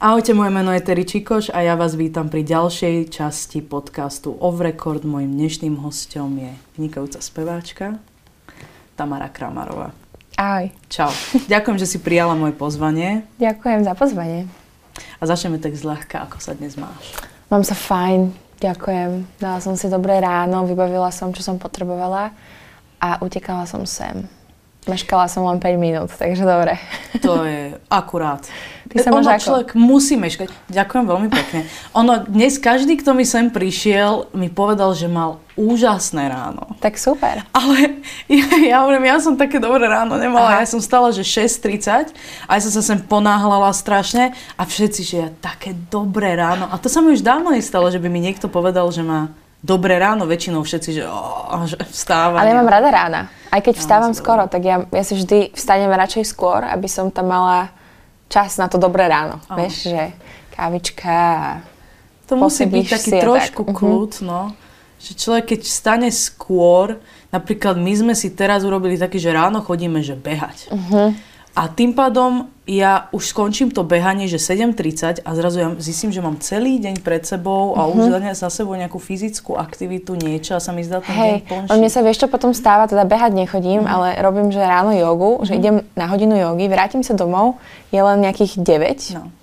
Ahojte, moje meno je Terry Čikoš a ja vás vítam pri ďalšej časti podcastu Off Record. Mojím dnešným hostom je vynikajúca speváčka Tamara Kramarová. Ahoj. Čau. Ďakujem, že si prijala moje pozvanie. Ďakujem za pozvanie. A začneme tak zľahka, ako sa dnes máš. Mám sa fajn, ďakujem. Dala som si dobré ráno, vybavila som, čo som potrebovala a utekala som sem. Meškala som len 5 minút, takže dobre. To je akurát. Ty sa ono, ako? človek musí meškať. Ďakujem veľmi pekne. Ono, dnes každý, kto mi sem prišiel, mi povedal, že mal úžasné ráno. Tak super. Ale ja, ja hovorím, ja som také dobré ráno nemala. Aha. Ja som stala, že 6.30 a ja som sa sem ponáhlala strašne a všetci, že ja také dobré ráno. A to sa mi už dávno nestalo, že by mi niekto povedal, že má dobré ráno. Väčšinou všetci, že, oh, že vstáva. Ale ja mám rada rána. Aj keď vstávam si skoro, tak ja, ja si vždy vstanem radšej skôr, aby som tam mala čas na to dobré ráno. Áno. Vieš, že kávička To musí byť taký trošku tak. Mhm. kľud, no. Že človek, keď stane skôr, napríklad my sme si teraz urobili taký, že ráno chodíme, že behať. Mhm. A tým pádom ja už skončím to behanie, že 7.30 a zrazu ja zistím, že mám celý deň pred sebou a už Mhm. za sebou nejakú fyzickú aktivitu, niečo a sa mi zdá ten deň Hej, on mne sa vieš, čo potom stáva, teda behať nechodím, Mhm. ale robím, že ráno jogu, že idem na hodinu jogy, vrátim sa domov, je len nejakých 9, No.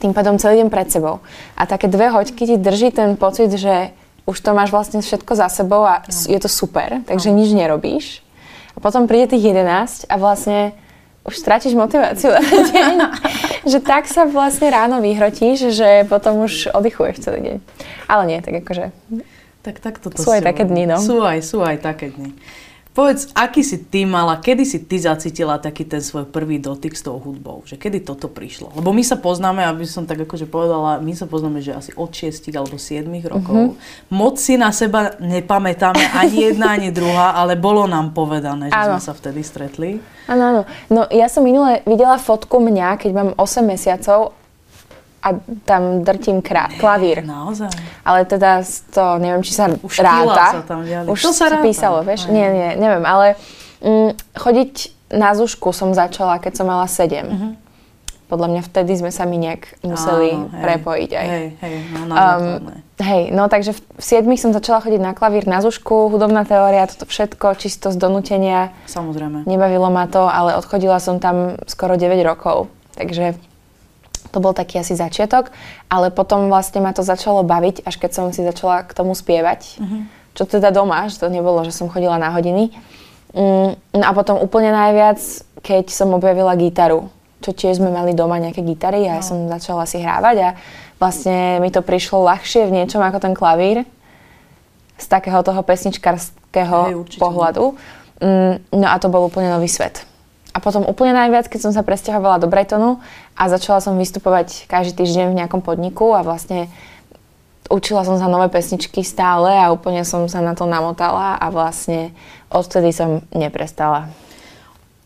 tým pádom celý deň pred sebou. A také dve hoďky ti drží ten pocit, že už to máš vlastne všetko za sebou a s- je to super, takže nič nerobíš. A potom príde tých 11 a vlastne už stratíš motiváciu na ten deň. že tak sa vlastne ráno vyhrotíš, že potom už oddychuješ celý deň. Ale nie, tak akože Tak, tak toto Sú aj také dni, no. Sú aj, sú aj také dni. Povedz, aký si ty mala, kedy si ty zacítila taký ten svoj prvý dotyk s tou hudbou? Že kedy toto prišlo? Lebo my sa poznáme, aby som tak akože povedala, my sa poznáme, že asi od 6 alebo 7 rokov. Mhm. Moc si na seba nepamätáme ani jedna, ani druhá, ale bolo nám povedané, že Áno. sme sa vtedy stretli. Áno, áno. No ja som minule videla fotku mňa, keď mám 8 mesiacov a tam drtím krá- klavír. Naozaj. Ale teda to, neviem, či sa Už ráta. sa tam diali. Už To sa ráta. písalo, vieš? Aj. Nie, nie, neviem, ale mm, chodiť na zušku som začala, keď som mala 7. Mhm. Podľa mňa vtedy sme sa mi nejak museli Áno, hej. prepojiť aj. Hej, hej, no Um, hej, no takže v, v 7 som začala chodiť na klavír, na zušku, hudobná teória, toto všetko, čisto z donútenia. Samozrejme. Nebavilo ma to, ale odchodila som tam skoro 9 rokov. Takže to bol taký asi začiatok. Ale potom vlastne ma to začalo baviť, až keď som si začala k tomu spievať. Čo teda doma, že to nebolo, že som chodila na hodiny. Mm, no a potom úplne najviac, keď som objavila gitaru. Čo tiež sme mali doma nejaké gitary a ja som začala si hrávať a vlastne mi to prišlo ľahšie v niečom ako ten klavír z takého toho pesničkarského Hej, určite. pohľadu. Mm, no a to bol úplne nový svet. A potom úplne najviac, keď som sa presťahovala do Brightonu a začala som vystupovať každý týždeň v nejakom podniku a vlastne učila som sa nové pesničky stále a úplne som sa na to namotala a vlastne odtedy som neprestala.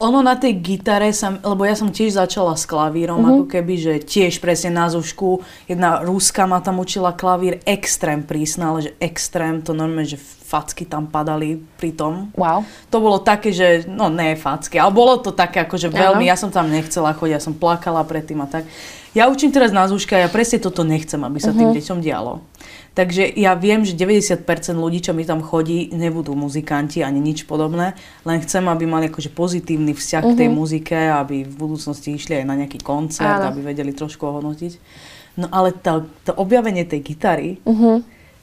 Ono na tej gitare, sa, lebo ja som tiež začala s klavírom, mm-hmm. ako keby, že tiež presne na zušku. Jedna Ruska ma tam učila klavír, extrém prísna, ale že extrém, to normálne, že facky tam padali pri tom. Wow. To bolo také, že, no ne facky, ale bolo to také akože veľmi, ja som tam nechcela chodiť, ja som plakala predtým a tak. Ja učím teraz na zúška a ja presne toto nechcem, aby sa tým deťom dialo. Takže ja viem, že 90% ľudí, čo mi tam chodí, nebudú muzikanti ani nič podobné, len chcem, aby mali akože pozitívny vzťah k tej muzike, aby v budúcnosti išli aj na nejaký koncert, Áno. aby vedeli trošku ohodnotiť. No ale to, to objavenie tej gitary,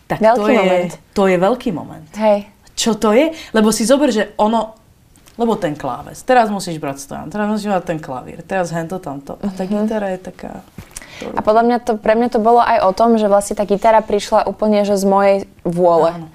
tak to Veľký je, moment. to je veľký moment Hej. čo to je, lebo si zober, že ono, lebo ten kláves, teraz musíš brať stojan, teraz musíš mať ten klavír, teraz hento tamto. A tá gitara je taká... A podľa mňa to, pre mňa to bolo aj o tom, že vlastne tá gitara prišla úplne že z mojej vôle. Áno.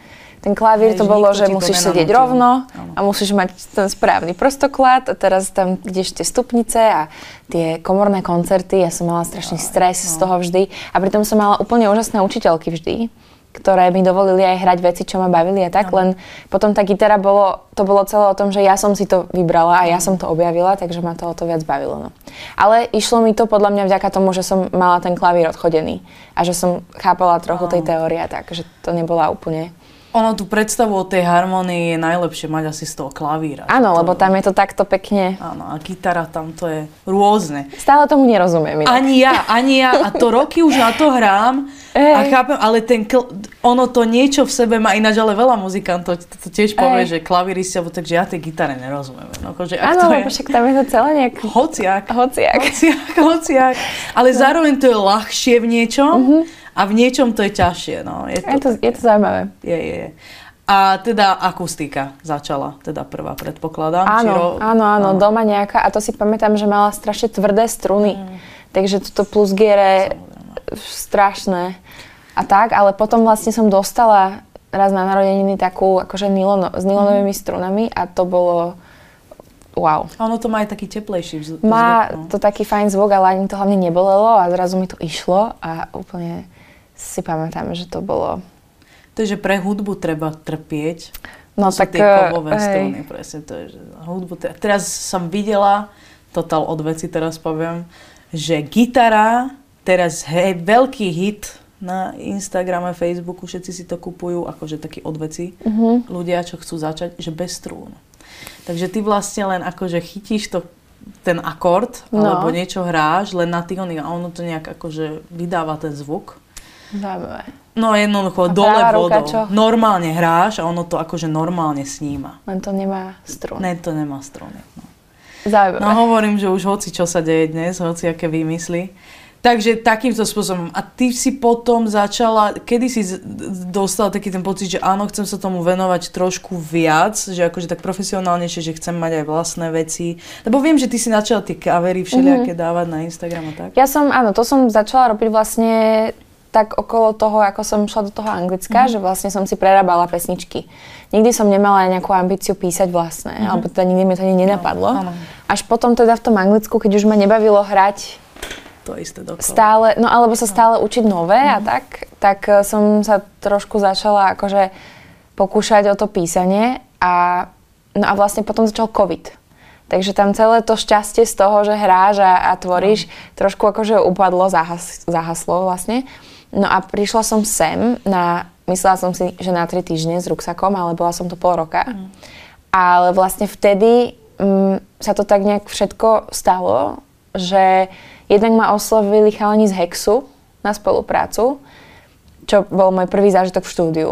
Ten klavír Hej, to bolo, že musíš sedieť rovno Áno. a musíš mať ten správny prostoklad. A teraz tam ideš tie stupnice a tie komorné koncerty, ja som mala strašný stres z toho vždy. A pritom som mala úplne úžasné učiteľky vždy ktoré mi dovolili aj hrať veci, čo ma bavili a tak, len potom tá gitara bolo, to bolo celé o tom, že ja som si to vybrala a ja som to objavila, takže ma to o to viac bavilo. No. Ale išlo mi to podľa mňa vďaka tomu, že som mala ten klavír odchodený a že som chápala trochu tej teórie a tak, že to nebola úplne ono tú predstavu o tej harmonii je najlepšie mať asi z toho klavíra. Áno, to... lebo tam je to takto pekne. Áno, a gitara tam to je rôzne. Stále tomu nerozumiem. Inak. Ani ja, ani ja. A to roky už na to hrám Ej. a chápem, ale ten kl- ono to niečo v sebe má ináč, ale veľa muzikantov to, to tiež povie, Ej. že klavíristi, takže ja tej gitare nerozumiem. No, akože, ak Áno, to je... však tam je to celé nejak... Hociak. Hociak. Hociak, hociak. Ale no. zároveň to je ľahšie v niečom. Mm-hmm a v niečom to je ťažšie. No. Je, to, je, to, je to zaujímavé. Je, je, je. A teda akustika začala, teda prvá predpokladám. Áno, Čiro... áno, áno, áno, doma nejaká. A to si pamätám, že mala strašne tvrdé struny. Mm. Takže toto plus giere strašné. A tak, ale potom vlastne som dostala raz na narodeniny takú akože nilono, s nilonovými mm. strunami a to bolo wow. A ono to má aj taký teplejší zvuk. Má no. to taký fajn zvuk, ale ani to hlavne nebolelo a zrazu mi to išlo a úplne si pamätám, že to bolo... Takže pre hudbu treba trpieť. No to tak... tie kovové hej. struny, presne to je, že hudbu... Teraz som videla, total od veci teraz poviem, že gitara, teraz hej, veľký hit na Instagrame, Facebooku, všetci si to kupujú, akože taký odveci uh-huh. ľudia, čo chcú začať, že bez strún. Takže ty vlastne len akože chytíš to ten akord, no. alebo niečo hráš, len na tých a ono to nejak akože vydáva ten zvuk. Zaujímavé. No jednoducho, a dole vodou. Čo? Normálne hráš a ono to akože normálne sníma. Len to nemá strun. Ne, to nemá struny. No. Zaujímavé. No hovorím, že už hoci čo sa deje dnes, hoci aké vymysly. Takže takýmto spôsobom. A ty si potom začala, kedy si dostala taký ten pocit, že áno, chcem sa tomu venovať trošku viac, že akože tak profesionálnejšie, že chcem mať aj vlastné veci. Lebo viem, že ty si začala tie kavery všelijaké mm-hmm. dávať na Instagram a tak. Ja som, áno, to som začala robiť vlastne tak okolo toho, ako som šla do toho Anglicka, mm-hmm. že vlastne som si prerábala pesničky. Nikdy som nemala nejakú ambíciu písať vlastné, mm-hmm. alebo teda nikdy mi to ani nenapadlo. No, Až potom teda v tom Anglicku, keď už ma nebavilo hrať to isté dokola. Stále, no alebo sa stále učiť nové mm-hmm. a mhm. tak, tak eh, som sa trošku začala akože pokúšať o to písanie a, no a vlastne potom začal COVID. Takže tam celé to šťastie z toho, že hráš a, a tvoríš, mm. trošku akože upadlo, zahas, zahaslo vlastne. No a prišla som sem na, myslela som si, že na tri týždne s ruksakom, ale bola som to pol roka. Mm. Ale vlastne vtedy um, sa to tak nejak všetko stalo, že jednak ma oslovili chalani z Hexu na spoluprácu, čo bol môj prvý zážitok v štúdiu.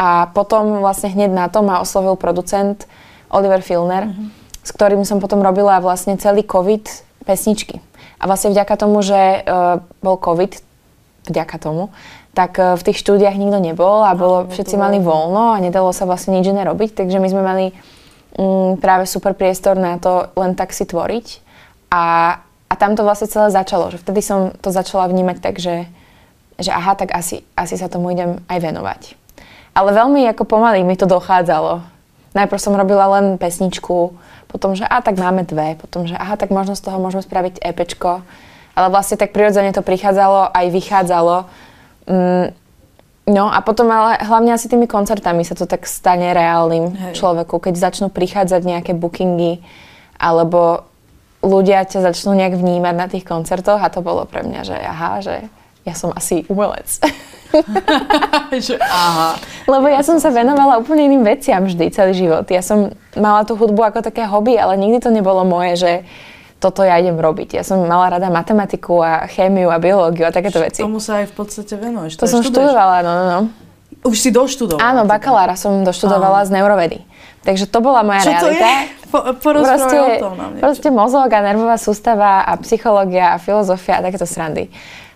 A potom vlastne hneď na to ma oslovil producent Oliver Filner, mm-hmm. s ktorým som potom robila vlastne celý COVID pesničky. A vlastne vďaka tomu, že uh, bol COVID, vďaka tomu, tak e, v tých štúdiách nikto nebol a bolo, všetci mali voľno a nedalo sa vlastne nič iné robiť, takže my sme mali mm, práve super priestor na to len tak si tvoriť. A, a tam to vlastne celé začalo, že vtedy som to začala vnímať tak, že, že aha, tak asi, asi sa tomu idem aj venovať. Ale veľmi ako pomaly mi to dochádzalo. Najprv som robila len pesničku, potom, že a tak máme dve, potom, že aha, tak možno z toho môžeme spraviť EPčko ale vlastne tak prirodzene to prichádzalo, aj vychádzalo. Mm, no a potom ale hlavne asi tými koncertami sa to tak stane reálnym Hej. človeku, keď začnú prichádzať nejaké bookingy, alebo ľudia ťa začnú nejak vnímať na tých koncertoch a to bolo pre mňa, že aha, že ja som asi umelec. že aha. Lebo ja som sa venovala úplne iným veciam vždy, celý život. Ja som mala tú hudbu ako také hobby, ale nikdy to nebolo moje, že toto ja idem robiť. Ja som mala rada matematiku a chémiu a biológiu a takéto veci. Tomu sa aj v podstate venuješ. To, to som študuješ. študovala, no, no, no. Už si doštudovala? Áno, bakalára som doštudovala z neurovedy. Takže to bola moja Čo realita. To je? Po, proste, o tom nám Proste mozog a nervová sústava a psychológia a filozofia a takéto srandy.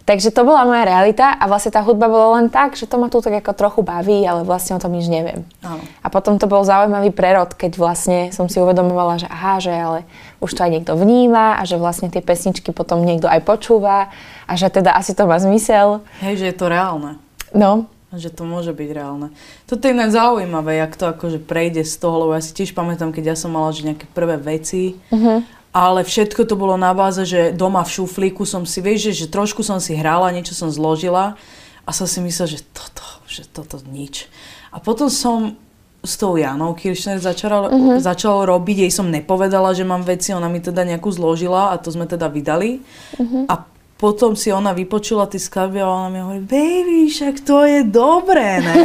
Takže to bola moja realita a vlastne tá hudba bola len tak, že to ma tu tak ako trochu baví, ale vlastne o tom nič neviem. Áno. A potom to bol zaujímavý prerod, keď vlastne som si uvedomovala, že aha, že ale už to aj niekto vníma a že vlastne tie pesničky potom niekto aj počúva a že teda asi to má zmysel. Hej, že je to reálne. No. Že to môže byť reálne. Toto je inak zaujímavé, jak to akože prejde z toho, lebo ja si tiež pamätám, keď ja som mala že nejaké prvé veci uh-huh ale všetko to bolo na báze, že doma v šuflíku som si, vieš, že, že trošku som si hrala, niečo som zložila a som si myslela, že toto, že toto nič. A potom som s tou Janou Kiršner začala, uh-huh. začala robiť, jej som nepovedala, že mám veci, ona mi teda nejakú zložila a to sme teda vydali. Uh-huh. A potom si ona vypočula tie skladby a ona mi hovorí, baby, však to je dobré, ne?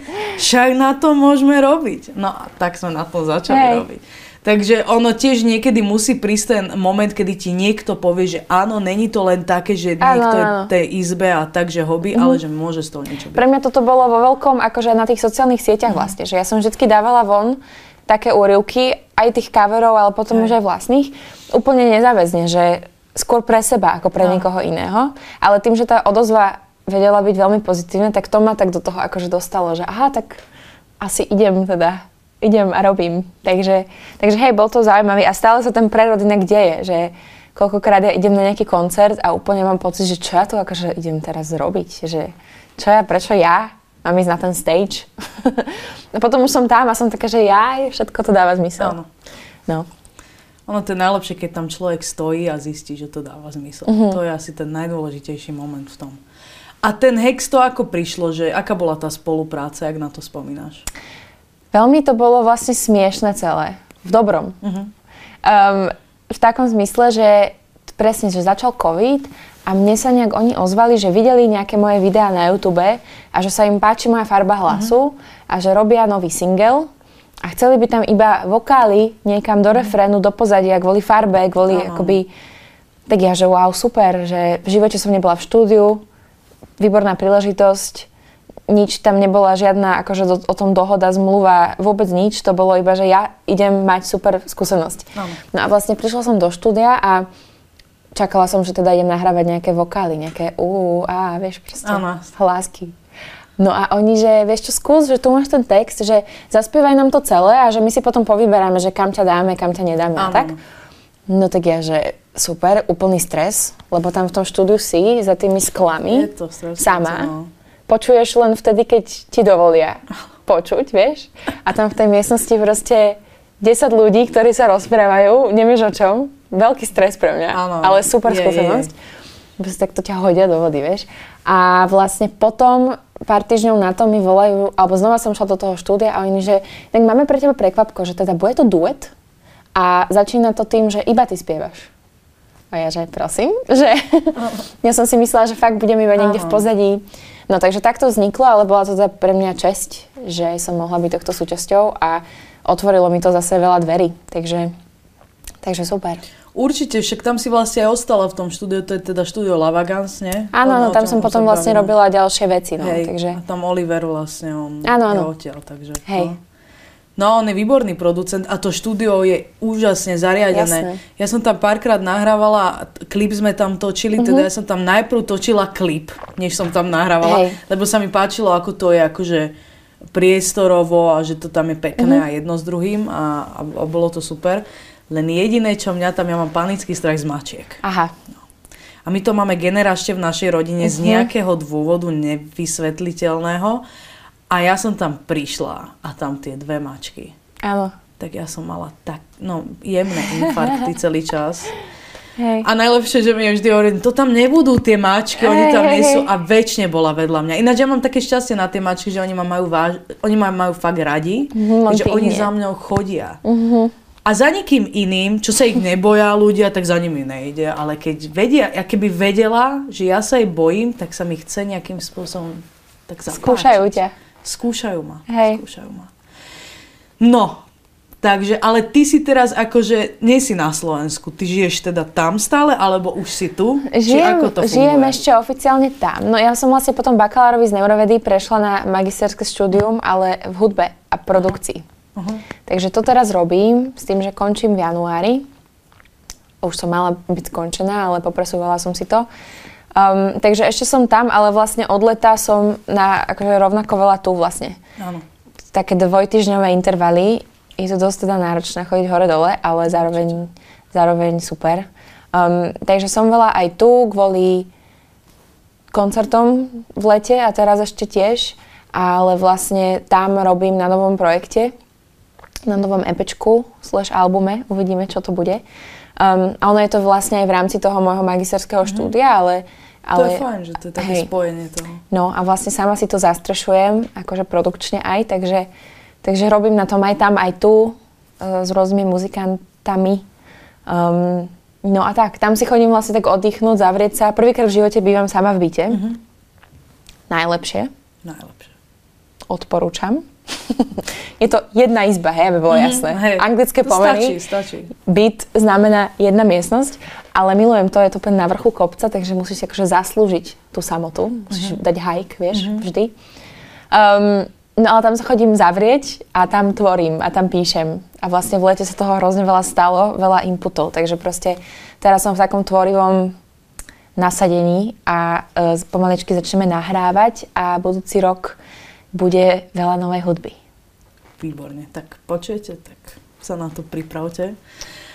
Však na to môžeme robiť. No a tak sme na to začali Hej. robiť. Takže ono tiež niekedy musí prísť ten moment, kedy ti niekto povie, že áno, není to len také, že áno, niekto je v tej izbe a tak, že hobby, mm. ale že môže z toho niečo byť. Pre mňa toto bolo vo veľkom, akože na tých sociálnych sieťach mm. vlastne, že ja som vždy dávala von také úrivky, aj tých coverov, ale potom aj. už aj vlastných, úplne nezáväzne, že skôr pre seba, ako pre no. niekoho iného. Ale tým, že tá odozva vedela byť veľmi pozitívna, tak to ma tak do toho akože dostalo, že aha, tak asi idem teda idem a robím. Takže, takže hej, bol to zaujímavý a stále sa ten prerod inak deje, že koľkokrát ja idem na nejaký koncert a úplne mám pocit, že čo ja tu akože idem teraz robiť, že čo ja, prečo ja mám ísť na ten stage. a potom už som tam a som taká, že ja, všetko to dáva zmysel. Áno. No. Ono to je najlepšie, keď tam človek stojí a zistí, že to dáva zmysel. Mm-hmm. To je asi ten najdôležitejší moment v tom. A ten hex to ako prišlo, že aká bola tá spolupráca, ak na to spomínaš? Veľmi to bolo vlastne smiešne celé. V dobrom. Uh-huh. Um, v takom zmysle, že presne, že začal COVID a mne sa nejak oni ozvali, že videli nejaké moje videá na YouTube a že sa im páči moja farba hlasu uh-huh. a že robia nový single a chceli by tam iba vokály niekam do mhm. refrénu, do pozadia, kvôli farbe, kvôli uh-huh. akoby... Tak ja, že wow, super, že v živote som nebola v štúdiu, výborná príležitosť, nič tam nebola žiadna akože do, o tom dohoda, zmluva, vôbec nič. To bolo iba, že ja idem mať super skúsenosť. No, no a vlastne prišla som do štúdia a čakala som, že teda idem nahrávať nejaké vokály, nejaké u, a vieš, proste ano. hlásky. No a oni, že vieš čo, skús, že tu máš ten text, že zaspievaj nám to celé a že my si potom povyberáme, že kam ťa dáme, kam ťa nedáme a tak. No tak ja, že super, úplný stres, lebo tam v tom štúdiu si za tými sklami, Je to sama. No počuješ len vtedy, keď ti dovolia počuť, vieš. A tam v tej miestnosti proste 10 ľudí, ktorí sa rozprávajú, nevieš o čom. Veľký stres pre mňa, ano, ale super je, skúsenosť. Je. tak to ťa hodia do vody, vieš. A vlastne potom pár týždňov na to mi volajú, alebo znova som šla do toho štúdia a oni, že tak máme pre teba prekvapko, že teda bude to duet a začína to tým, že iba ty spievaš. A ja, že prosím, že ja som si myslela, že fakt budem iba niekde v pozadí No takže takto vzniklo, ale bola to teda pre mňa česť, že som mohla byť tohto súčasťou a otvorilo mi to zase veľa dverí. Takže, takže super. Určite, však tam si vlastne aj ostala v tom štúdiu, to je teda štúdio Lavagans, nie? Áno, no, tam som potom vlastne robila ďalšie veci, no, Hej, takže... A tam Oliver vlastne, on áno, áno. odtiaľ, takže... Hej. No. No, on je výborný producent a to štúdio je úžasne zariadené. Jasné. Ja som tam párkrát nahrávala, klip sme tam točili, uh-huh. teda mhm. ja som tam najprv točila klip, než som tam nahrávala, Hej. lebo sa mi páčilo, ako to je akože priestorovo a že to tam je pekné uh-huh. a jedno s druhým a, a, a bolo to super. Len jediné, čo mňa tam, ja mám panický strach z mačiek. Aha. No. A my to máme generačne v našej rodine uh-huh. z mhm. nejakého dôvodu nevysvetliteľného a ja som tam prišla a tam tie dve mačky. Áno. Tak ja som mala tak, no, jemné infarkty celý čas. Hej. A najlepšie, že mi vždy hovorí, to tam nebudú tie mačky, hej, oni tam nie sú a väčšine bola vedľa mňa. Ináč ja mám také šťastie na tie mačky, že oni ma majú, váž... oni ma majú fakt radi, mm, že oni za mňou chodia. Mm-hmm. A za nikým iným, čo sa ich neboja ľudia, tak za nimi nejde. Ale keď vedia, ja keby vedela, že ja sa jej bojím, tak sa mi chce nejakým spôsobom tak zapáčiť. Skúšajú ťa. Skúšajú ma. Hej. Skúšajú ma. No, takže, ale ty si teraz akože, nie si na Slovensku, ty žiješ teda tam stále, alebo už si tu? Žijem, ako to žijem ešte oficiálne tam. No ja som vlastne potom bakalárovi z neurovedy prešla na magisterské štúdium, ale v hudbe a produkcii. Uh-huh. Takže to teraz robím s tým, že končím v januári. Už som mala byť skončená, ale popresúvala som si to. Um, takže ešte som tam, ale vlastne od leta som na akože rovnako veľa tu vlastne. Áno. Také dvojtyžňové intervaly. Je to dosť teda náročné chodiť hore-dole, ale zároveň, zároveň super. Um, takže som veľa aj tu kvôli koncertom v lete a teraz ešte tiež, ale vlastne tam robím na novom projekte, na novom EPčku slash albume, uvidíme, čo to bude. Um, a ono je to vlastne aj v rámci toho môjho magisterského mm-hmm. štúdia, ale ale, to je fajn, že to je také hej, spojenie toho. No a vlastne sama si to zastrešujem, akože produkčne aj, takže, takže robím na tom aj tam, aj tu, uh, s rôznymi muzikantami. Um, No a tak, tam si chodím vlastne tak oddychnúť, zavrieť sa. Prvýkrát v živote bývam sama v byte. Mm-hmm. Najlepšie. Najlepšie. Odporúčam. je to jedna izba, hej, aby bolo mm-hmm, jasné. Hej, Anglické to pomery. Stačí, stačí. Byt znamená jedna miestnosť, ale milujem to, je to úplne na vrchu kopca, takže musíš akože zaslúžiť tú samotu. Musíš mm-hmm. dať hike, vieš, mm-hmm. vždy. Um, no ale tam sa chodím zavrieť a tam tvorím a tam píšem. A vlastne v lete sa toho hrozne veľa stalo, veľa inputov, takže proste teraz som v takom tvorivom nasadení a uh, pomaličky začneme nahrávať a budúci rok bude veľa novej hudby. Výborne, tak počujete, tak sa na to pripravte.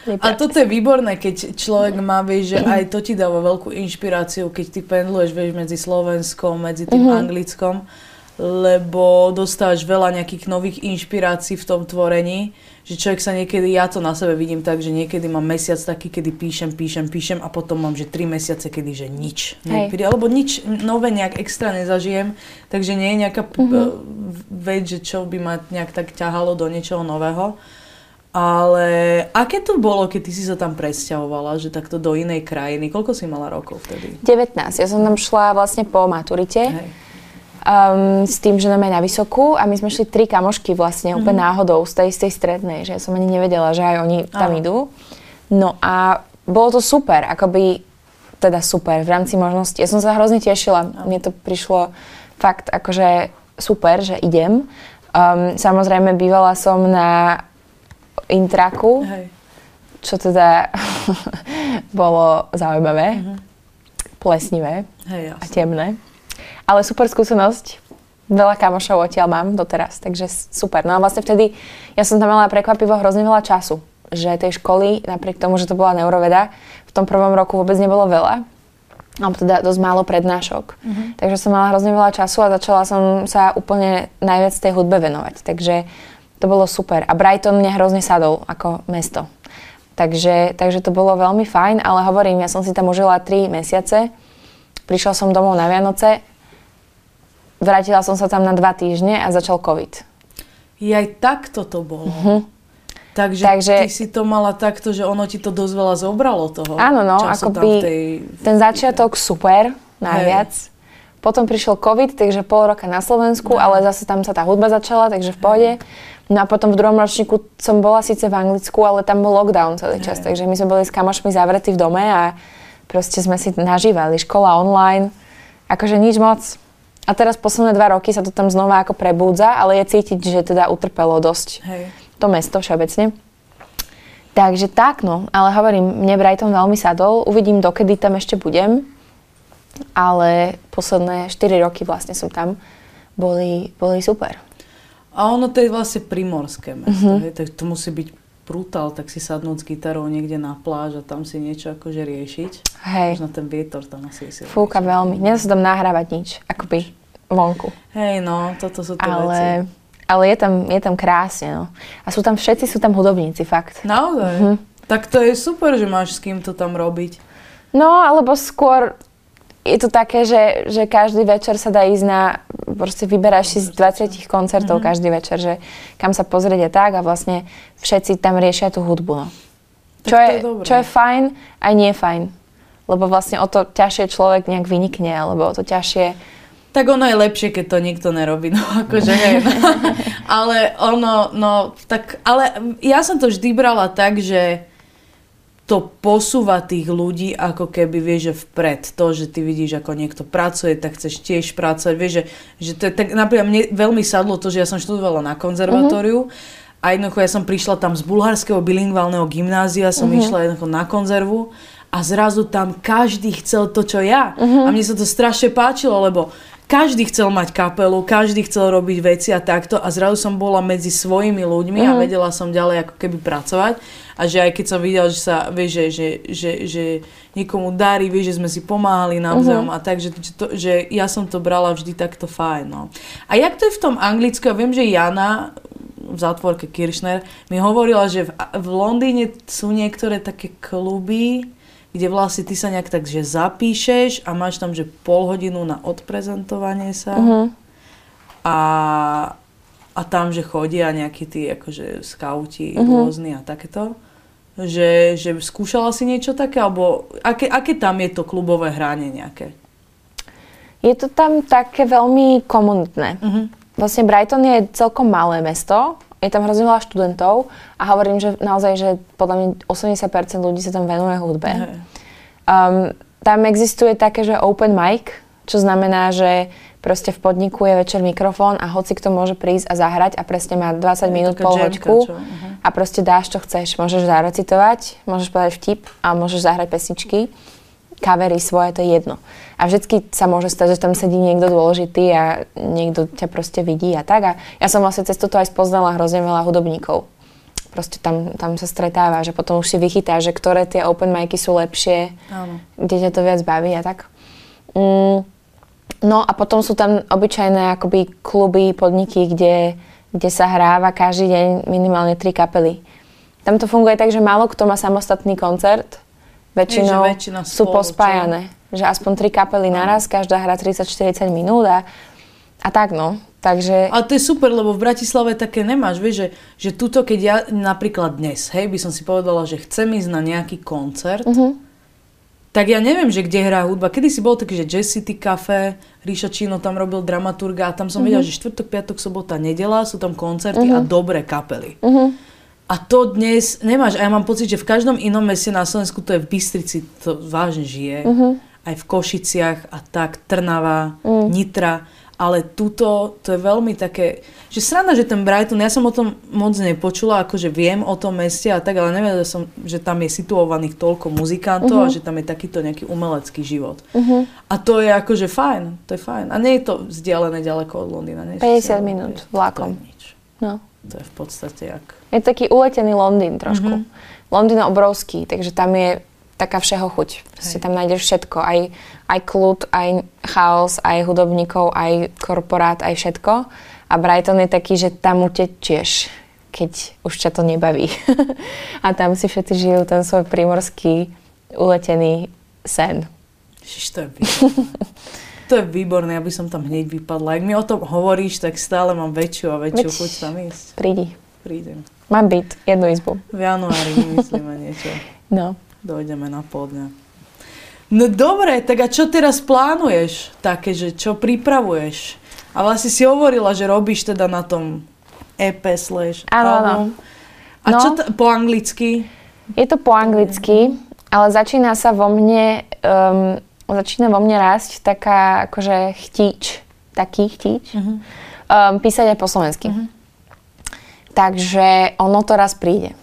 A toto je výborné, keď človek má, vieš, že aj to ti dáva veľkú inšpiráciu, keď ty pendluješ, vieš, medzi Slovenskom, medzi tým mm-hmm. Anglickom, lebo dostávaš veľa nejakých nových inšpirácií v tom tvorení že človek sa niekedy, ja to na sebe vidím tak, že niekedy mám mesiac taký, kedy píšem, píšem, píšem a potom mám, že tri mesiace, kedy, že nič. Nepríde, alebo nič nové nejak extra nezažijem, takže nie je nejaká mm-hmm. vec, že čo by ma nejak tak ťahalo do niečoho nového. Ale aké to bolo, keď ty si sa tam presťahovala, že takto do inej krajiny? Koľko si mala rokov vtedy? 19. Ja som tam šla vlastne po maturite. Hej um, s tým, že nám je na vysokú a my sme šli tri kamošky vlastne mm-hmm. úplne náhodou z tej, z tej strednej, že ja som ani nevedela, že aj oni tam Aha. idú. No a bolo to super, akoby, teda super, v rámci možnosti. Ja som sa hrozne tešila, mne to prišlo fakt akože super, že idem. Um, samozrejme, bývala som na intraku, Hej. čo teda bolo zaujímavé, mm-hmm. plesnivé Hej, a temné. Ale super skúsenosť. Veľa kamošov odtiaľ mám doteraz, takže super. No a vlastne vtedy ja som tam mala prekvapivo hrozne veľa času. Že tej školy, napriek tomu, že to bola neuroveda, v tom prvom roku vôbec nebolo veľa. Alebo teda dosť málo prednášok. Mm-hmm. Takže som mala hrozne veľa času a začala som sa úplne najviac tej hudbe venovať. Takže to bolo super. A Brighton mne hrozne sadol ako mesto. Takže, takže to bolo veľmi fajn, ale hovorím, ja som si tam užila 3 mesiace. Prišla som domov na Vianoce Vrátila som sa tam na dva týždne a začal COVID. aj takto to bolo. Uh-huh. Takže, Takže ty si to mala takto, že ono ti to dosť veľa zobralo toho Áno, no, akoby tej... ten začiatok super, najviac. Hej. Potom prišiel COVID, takže pol roka na Slovensku, no. ale zase tam sa tá hudba začala, takže v pohode. No a potom v druhom ročníku som bola síce v Anglicku, ale tam bol lockdown celý čas, Hej. takže my sme boli s kamošmi zavretí v dome a proste sme si nažívali, škola online, akože nič moc. A teraz posledné dva roky sa to tam znova ako prebúdza, ale je cítiť, že teda utrpelo dosť Hej. to mesto všeobecne. Takže tak, no. Ale hovorím, mne Brighton veľmi sadol. Uvidím, dokedy tam ešte budem. Ale posledné 4 roky vlastne som tam. Boli, boli super. A ono to je vlastne primorské mesto, mm-hmm. hej? tak to musí byť brutál, tak si sadnúť s gitarou niekde na pláž a tam si niečo akože riešiť. Hej. Možno ten vietor tam asi si Fúka veľmi. Nedá sa tam nahrávať nič. Akoby vonku. Hej, no, toto sú to ale, veci. Ale je tam, je tam krásne, no. A sú tam, všetci sú tam hudobníci, fakt. Naozaj? Mhm. Tak to je super, že máš s kým to tam robiť. No, alebo skôr je to také, že, že každý večer sa dá ísť na, proste vyberáš si z 20 koncertov mm-hmm. každý večer, že kam sa pozrieť a tak a vlastne všetci tam riešia tú hudbu, no. Čo je, je čo je fajn, aj nie fajn. Lebo vlastne o to ťažšie človek nejak vynikne, alebo o to ťažšie tak ono je lepšie, keď to nikto nerobí, no akože hej. No. ale ono, no tak, ale ja som to vždy brala tak, že to posúva tých ľudí ako keby, vieš, že vpred. To, že ty vidíš, ako niekto pracuje, tak chceš tiež pracovať. Vieš, že, že to je tak, napríklad mne veľmi sadlo to, že ja som študovala na konzervatóriu mm-hmm. a jednoducho ja som prišla tam z bulharského bilingválneho gymnázia, som mm-hmm. išla jednoducho na konzervu a zrazu tam každý chcel to, čo ja. Mm-hmm. A mne sa to strašne páčilo, lebo každý chcel mať kapelu, každý chcel robiť veci a takto a zrazu som bola medzi svojimi ľuďmi mm-hmm. a mhm. vedela som ďalej ako keby pracovať a že aj keď som videla, že sa, vieš, že, že, že, že niekomu darí, vieš, že sme si pomáhali navzájom mm-hmm. a tak, že, že, to, že ja som to brala vždy takto fajn. No. A jak to je v tom anglicku, ja viem, že Jana v zátvorke Kirchner mi hovorila, že v, v Londýne sú niektoré také kluby, kde vlastne ty sa nejak tak, že zapíšeš a máš tam, že pol hodinu na odprezentovanie sa uh-huh. a, a tam, že chodia nejakí tí akože skauti uh-huh. rôzni a takéto. Že, že skúšala si niečo také, alebo aké, aké tam je to klubové hranie nejaké? Je to tam také veľmi komunitné. Uh-huh. Vlastne Brighton je celkom malé mesto, je tam hrozne veľa študentov a hovorím, že naozaj, že podľa mňa 80% ľudí sa tam venuje hudbe. Um, tam existuje také, že open mic, čo znamená, že proste v podniku je večer mikrofón a hoci kto môže prísť a zahrať a presne má 20 minút pol hoďku uh-huh. a proste dáš, čo chceš. Môžeš zarecitovať, môžeš povedať vtip a môžeš zahrať pesničky. Kavery svoje, to je jedno. A vždycky sa môže stať, že tam sedí niekto dôležitý a niekto ťa proste vidí a tak. A ja som vlastne cez toto aj spoznala hrozne veľa hudobníkov. Proste tam, tam sa stretáva, že potom už si vychytá, že ktoré tie open micy sú lepšie, Áno. kde ťa to viac baví a tak. Mm, No a potom sú tam obyčajné akoby kluby, podniky, kde, kde sa hráva každý deň minimálne tri kapely. Tam to funguje tak, že málo kto má samostatný koncert. Väčšinou Je, sú spolu, pospájané. Čo? Že aspoň tri kapely naraz, každá hrá 30-40 minút a, a tak no. Takže... Ale to je super, lebo v Bratislave také nemáš, vieš, že, že tuto, keď ja napríklad dnes, hej, by som si povedala, že chcem ísť na nejaký koncert, uh-huh tak ja neviem, že kde hrá hudba. Kedy si bol taký, že Jazz City Cafe, Ríša Čino tam robil dramaturga a tam som mm-hmm. vedela, že štvrtok, piatok, sobota, nedela, sú tam koncerty mm-hmm. a mhm. dobré kapely. Mm-hmm. A to dnes nemáš. A ja mám pocit, že v každom inom meste na Slovensku, to je v Bystrici, to vážne žije. Mm-hmm. Aj v Košiciach a tak, Trnava, mm. Nitra ale tuto to je veľmi také, že sranda, že ten Brighton, ja som o tom moc nepočula, akože viem o tom meste a tak, ale nevedela som, že tam je situovaných toľko muzikantov uh-huh. a mhm. že tam je takýto nejaký umelecký život. Uh-huh. A to je akože fajn, to je fajn. A nie je to vzdialené ďaleko od Londýna. Nie? 50 minút vlakom. Nič. No. To je v podstate jak... Je taký uletený Londýn trošku. Uh-huh. Londýn je obrovský, takže tam je taká všeho chuť. Proste tam nájdeš všetko. Aj, aj kľud, aj chaos, aj hudobníkov, aj korporát, aj všetko. A Brighton je taký, že tam utečieš, keď už ťa to nebaví. a tam si všetci žijú ten svoj primorský uletený sen. Ježiš, to je. to je výborné, aby som tam hneď vypadla. Ak mi o tom hovoríš, tak stále mám väčšiu a väčšiu Veď, chuť tam ísť. Prídi. Prídem. Mám byt, jednu izbu. V januári myslíme niečo. No dojdeme na pol No dobre, tak a čo teraz plánuješ také, že čo pripravuješ? A vlastne si hovorila, že robíš teda na tom EP slash album. A no, čo t- po anglicky? Je to po anglicky, ale začína sa vo mne, um, začína vo mne rásť taká akože chtíč, taký chtíč, uh-huh. um, písať aj po slovensky. Uh-huh. Takže ono to raz príde.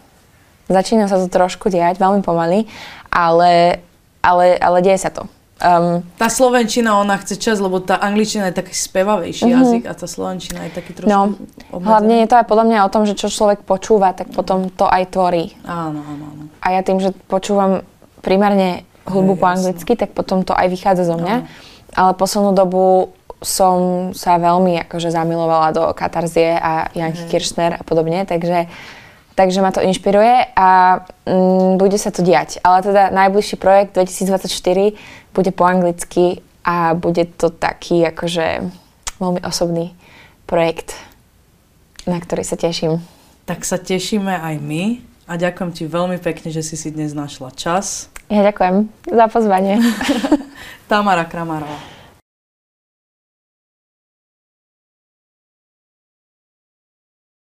Začína sa to trošku diať, veľmi pomaly, ale, ale, ale deje sa to. Um, tá slovenčina, ona chce čas, lebo tá angličtina je taký spevavejší uh-huh. jazyk a tá slovenčina je taký trošku no, obmedzený. Hlavne je to aj podľa mňa o tom, že čo človek počúva, tak potom to aj tvorí. Áno, áno, áno. A ja tým, že počúvam primárne hudbu po anglicky, tak potom to aj vychádza zo mňa. Áno. Ale poslednú dobu som sa veľmi akože zamilovala do Katarzie a Janky Kiršner a podobne, takže Takže ma to inšpiruje a mm, bude sa to diať. Ale teda najbližší projekt 2024 bude po anglicky a bude to taký akože veľmi osobný projekt, na ktorý sa teším. Tak sa tešíme aj my a ďakujem ti veľmi pekne, že si si dnes našla čas. Ja ďakujem za pozvanie. Tamara Kramarová.